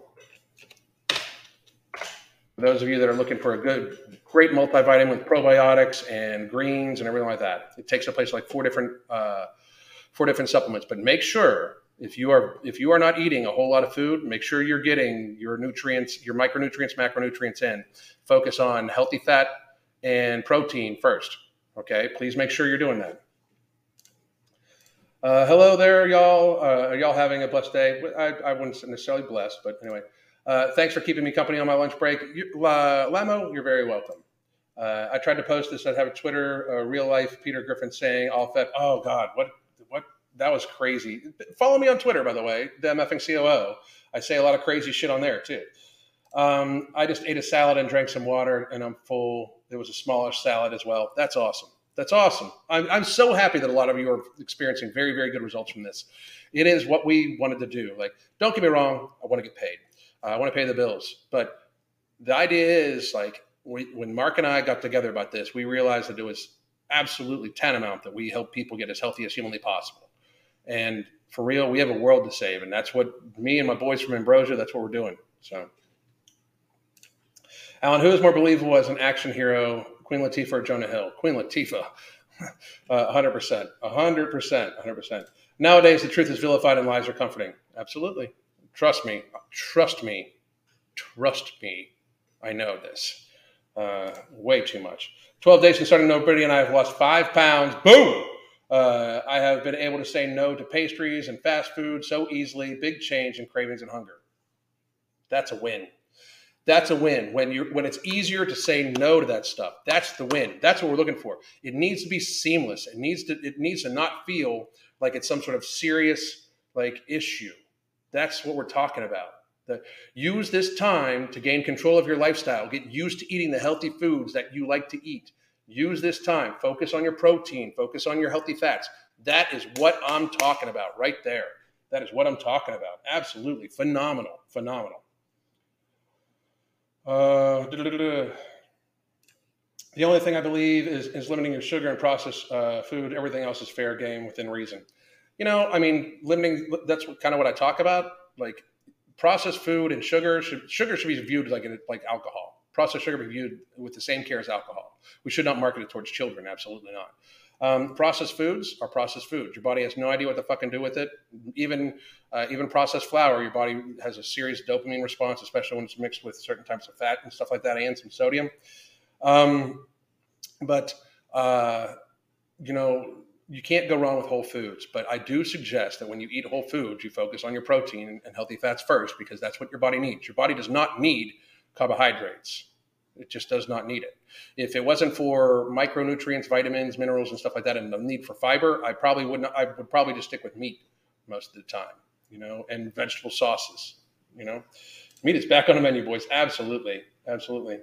For those of you that are looking for a good, great multivitamin with probiotics and greens and everything like that, it takes a place like four different uh, four different supplements. But make sure if you are if you are not eating a whole lot of food, make sure you're getting your nutrients, your micronutrients, macronutrients in. Focus on healthy fat and protein first. Okay, please make sure you're doing that. Uh, hello there, y'all. Uh, are y'all having a blessed day? I, I wouldn't necessarily blessed, but anyway. Uh, thanks for keeping me company on my lunch break. You, Lamo, you're very welcome. Uh, I tried to post this. I have a Twitter, uh, real life Peter Griffin saying all fed. Oh God, what what? That was crazy. Follow me on Twitter, by the way, the MFing COO. I say a lot of crazy shit on there too. Um, I just ate a salad and drank some water, and I'm full. There was a smallish salad as well. That's awesome. That's awesome. I'm, I'm so happy that a lot of you are experiencing very, very good results from this. It is what we wanted to do. Like, don't get me wrong, I want to get paid. Uh, I want to pay the bills. But the idea is like we, when Mark and I got together about this, we realized that it was absolutely tantamount that we help people get as healthy as humanly possible. And for real, we have a world to save, and that's what me and my boys from Ambrosia. That's what we're doing. So, Alan, who is more believable as an action hero, Queen Latifah or Jonah Hill? Queen Latifah, uh, hundred percent, hundred percent, hundred percent. Nowadays, the truth is vilified and lies are comforting. Absolutely, trust me, trust me, trust me. I know this. Uh, way too much. 12 days since starting Nobility, and I have lost five pounds. Boom! Uh, I have been able to say no to pastries and fast food so easily. Big change in cravings and hunger. That's a win. That's a win. When you when it's easier to say no to that stuff, that's the win. That's what we're looking for. It needs to be seamless. It needs to it needs to not feel like it's some sort of serious like issue. That's what we're talking about. The, use this time to gain control of your lifestyle. Get used to eating the healthy foods that you like to eat. Use this time. Focus on your protein. Focus on your healthy fats. That is what I'm talking about right there. That is what I'm talking about. Absolutely phenomenal. Phenomenal. Uh, the only thing I believe is, is limiting your sugar and processed uh, food. Everything else is fair game within reason. You know, I mean, limiting. That's kind of what I talk about. Like processed food and sugar should sugar should be viewed like like alcohol. Processed sugar be viewed with the same care as alcohol. We should not market it towards children. Absolutely not. Um, processed foods are processed foods. Your body has no idea what the to fucking do with it. Even uh, even processed flour, your body has a serious dopamine response, especially when it's mixed with certain types of fat and stuff like that, and some sodium. Um, but uh, you know, you can't go wrong with whole foods, but I do suggest that when you eat whole foods, you focus on your protein and healthy fats first because that's what your body needs. Your body does not need carbohydrates. It just does not need it. If it wasn't for micronutrients, vitamins, minerals, and stuff like that, and the need for fiber, I probably would not. I would probably just stick with meat most of the time, you know, and vegetable sauces. You know, meat is back on the menu, boys. Absolutely, absolutely.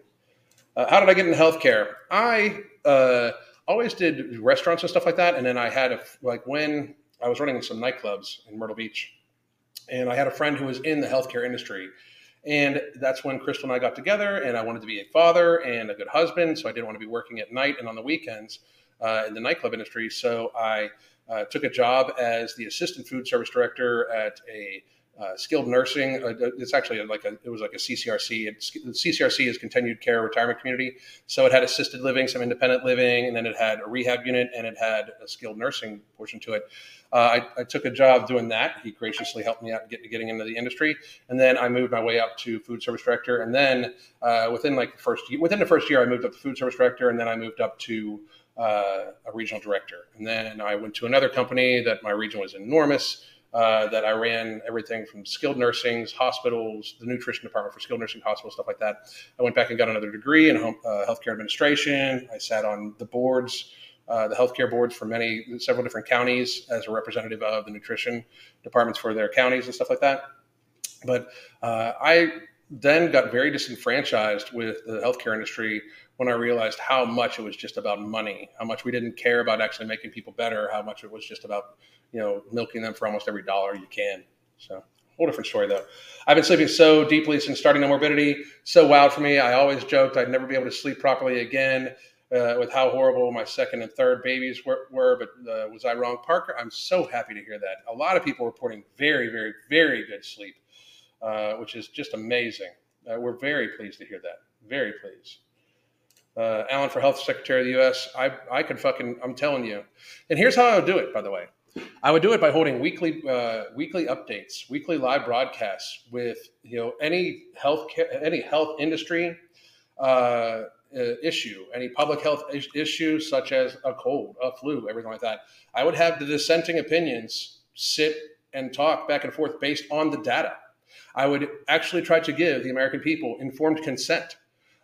Uh, how did I get into healthcare? I uh, always did restaurants and stuff like that. And then I had a, like when I was running some nightclubs in Myrtle Beach, and I had a friend who was in the healthcare industry. And that's when Crystal and I got together, and I wanted to be a father and a good husband. So I didn't want to be working at night and on the weekends uh, in the nightclub industry. So I uh, took a job as the assistant food service director at a uh, skilled nursing. Uh, it's actually like a, it was like a CCRC. It's, CCRC is continued care retirement community. So it had assisted living, some independent living, and then it had a rehab unit and it had a skilled nursing portion to it. Uh, I, I, took a job doing that. He graciously helped me out get, getting into the industry, and then I moved my way up to food service director. And then uh, within like the first within the first year, I moved up to food service director, and then I moved up to uh, a regional director. And then I went to another company that my region was enormous uh, that I ran everything from skilled nursing, hospitals, the nutrition department for skilled nursing hospitals, stuff like that. I went back and got another degree in home, uh, healthcare administration. I sat on the boards, uh, the healthcare boards for many, several different counties as a representative of the nutrition departments for their counties and stuff like that. But uh, I then got very disenfranchised with the healthcare industry when I realized how much it was just about money, how much we didn't care about actually making people better, how much it was just about you know, milking them for almost every dollar you can. So, whole different story though. I've been sleeping so deeply since starting Nomorbidity. So wild for me. I always joked I'd never be able to sleep properly again. Uh, with how horrible my second and third babies were, were but uh, was I wrong, Parker? I'm so happy to hear that. A lot of people reporting very, very, very good sleep, uh, which is just amazing. Uh, we're very pleased to hear that. Very pleased uh, Alan for Health Secretary of the U.S. I I could fucking I'm telling you. And here's how I would do it, by the way. I would do it by holding weekly uh, weekly updates, weekly live broadcasts with you know any health any health industry uh, uh, issue, any public health is- issue such as a cold, a flu, everything like that, I would have the dissenting opinions sit and talk back and forth based on the data. I would actually try to give the American people informed consent.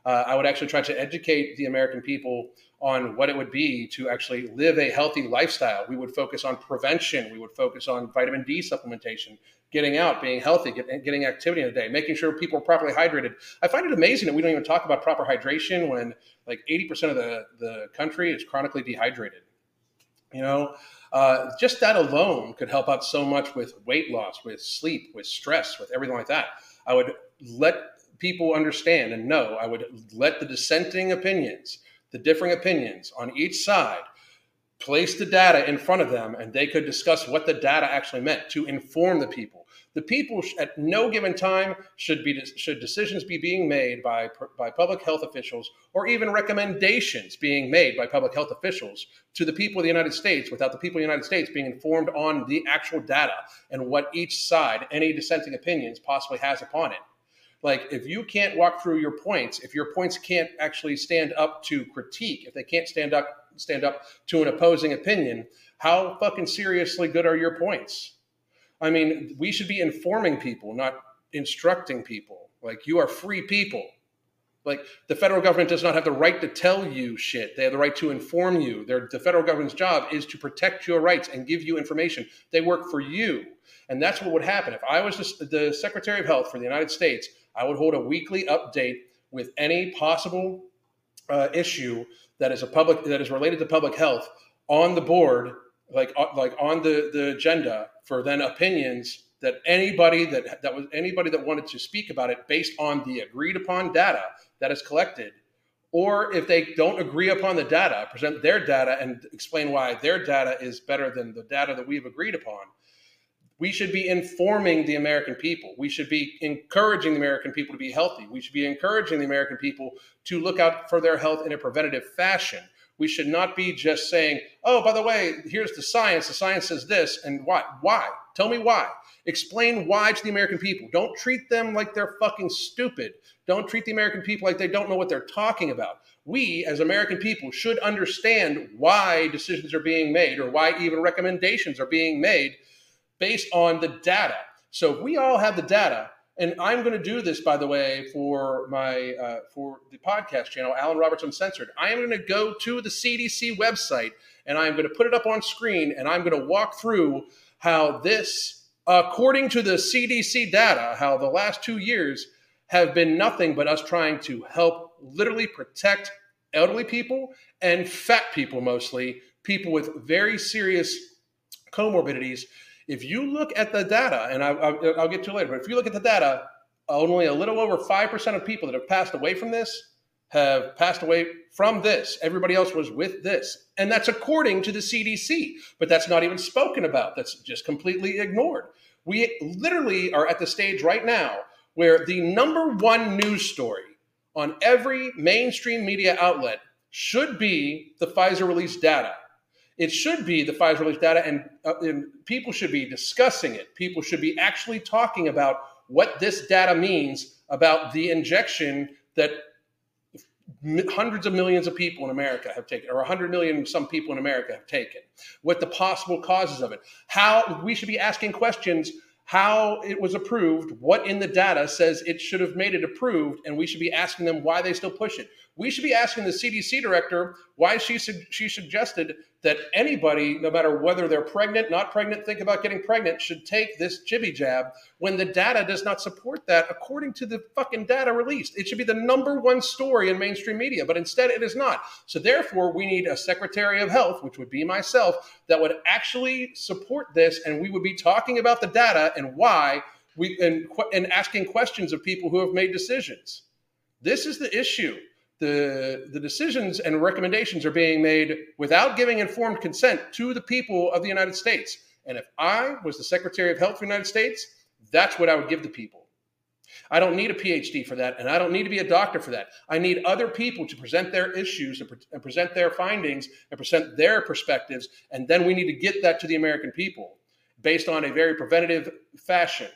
Uh, I would actually try to educate the American people on what it would be to actually live a healthy lifestyle. We would focus on prevention. We would focus on vitamin D supplementation, getting out, being healthy, getting activity in a day, making sure people are properly hydrated. I find it amazing that we don't even talk about proper hydration when like 80% of the, the country is chronically dehydrated. You know, uh, just that alone could help out so much with weight loss, with sleep, with stress, with everything like that. I would let people understand and know, I would let the dissenting opinions the differing opinions on each side, place the data in front of them, and they could discuss what the data actually meant to inform the people. The people at no given time should be should decisions be being made by by public health officials or even recommendations being made by public health officials to the people of the United States without the people of the United States being informed on the actual data and what each side, any dissenting opinions, possibly has upon it like if you can't walk through your points if your points can't actually stand up to critique if they can't stand up stand up to an opposing opinion how fucking seriously good are your points i mean we should be informing people not instructing people like you are free people like the federal government does not have the right to tell you shit. They have the right to inform you. The federal government's job is to protect your rights and give you information. They work for you. And that's what would happen. If I was the, the Secretary of Health for the United States, I would hold a weekly update with any possible uh, issue that is a public that is related to public health on the board, like uh, like on the the agenda for then opinions that anybody that that was anybody that wanted to speak about it based on the agreed upon data that is collected. Or if they don't agree upon the data present their data and explain why their data is better than the data that we've agreed upon we should be informing the American people. We should be encouraging the American people to be healthy. We should be encouraging the American people to look out for their health in a preventative fashion. We should not be just saying, oh, by the way, here's the science. The science says this. And why? Why? Tell me why. Explain why to the American people. Don't treat them like they're fucking stupid. Don't treat the American people like they don't know what they're talking about. We, as American people, should understand why decisions are being made or why even recommendations are being made based on the data. So if we all have the data, and I'm going to do this, by the way, for my uh, for the podcast channel, Alan Roberts Uncensored. I am going to go to the CDC website, and I am going to put it up on screen, and I'm going to walk through how this, according to the CDC data, how the last two years have been nothing but us trying to help literally protect elderly people and fat people, mostly people with very serious comorbidities if you look at the data, and I, will get to later, but if you look at the data, only a little over 5% of people that have passed away from this have passed away from this. Everybody else was with this. And that's according to the CDC, but that's not even spoken about. That's just completely ignored. We literally are at the stage right now where the number one news story on every mainstream media outlet should be the Pfizer release data. It should be the Pfizer release data, and, uh, and people should be discussing it. People should be actually talking about what this data means about the injection that hundreds of millions of people in America have taken, or 100 million some people in America have taken, what the possible causes of it, how we should be asking questions how it was approved, what in the data says it should have made it approved, and we should be asking them why they still push it. We should be asking the CDC director why she she suggested that anybody, no matter whether they're pregnant, not pregnant, think about getting pregnant, should take this jibby jab when the data does not support that according to the fucking data released. It should be the number one story in mainstream media, but instead it is not. So therefore, we need a Secretary of Health, which would be myself, that would actually support this, and we would be talking about the data and why we and, and asking questions of people who have made decisions. This is the issue the, the decisions and recommendations are being made without giving informed consent to the people of the United States. And if I was the Secretary of Health of the United States, that's what I would give the people. I don't need a PhD for that, and I don't need to be a doctor for that. I need other people to present their issues and, pre- and present their findings and present their perspectives, and then we need to get that to the American people based on a very preventative fashion.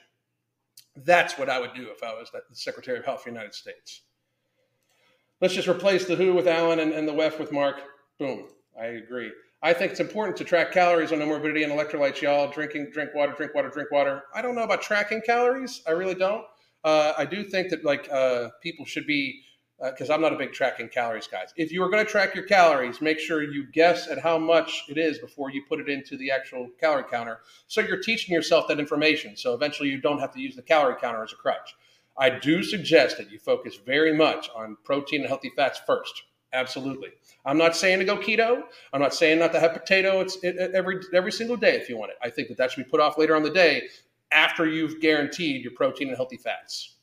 That's what I would do if I was the Secretary of Health of the United States. Let's just replace the WHO with Alan and, and the WEF with Mark. Boom. I agree. I think it's important to track calories on Nomorbidity and electrolytes, y'all. Drinking, drink water, drink water, drink water. I don't know about tracking calories. I really don't. Uh, I do think that like uh, people should be because uh, I'm not a big tracking calories guys. If you are going to track your calories, make sure you guess at how much it is before you put it into the actual calorie counter. So you're teaching yourself that information. So eventually you don't have to use the calorie counter as a crutch. I do suggest that you focus very much on protein and healthy fats first. Absolutely. I'm not saying to go keto. I'm not saying not to have potato. It's it, every every single day if you want it. I think that that should be put off later on the day after you've guaranteed your protein and healthy fats.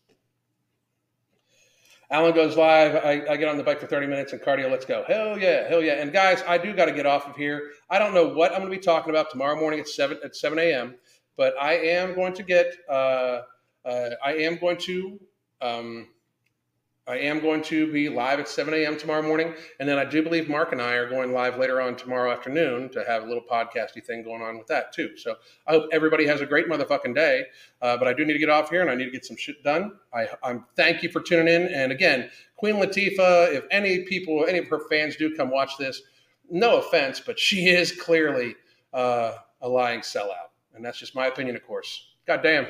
Alan goes live. I, I, get on the bike for 30 minutes and cardio. Let's go. Hell yeah, hell yeah. And guys, I do got to get off of here. I don't know what I'm going to be talking about tomorrow morning at seven at 7 a.m. But I am going to get. Uh, uh, I am going to. Um, I am going to be live at 7 a.m. tomorrow morning. And then I do believe Mark and I are going live later on tomorrow afternoon to have a little podcasty thing going on with that too. So I hope everybody has a great motherfucking day. Uh, but I do need to get off here and I need to get some shit done. I, I'm thank you for tuning in. And again, Queen Latifah, if any people, any of her fans do come watch this, no offense, but she is clearly uh, a lying sellout. And that's just my opinion, of course. God damn.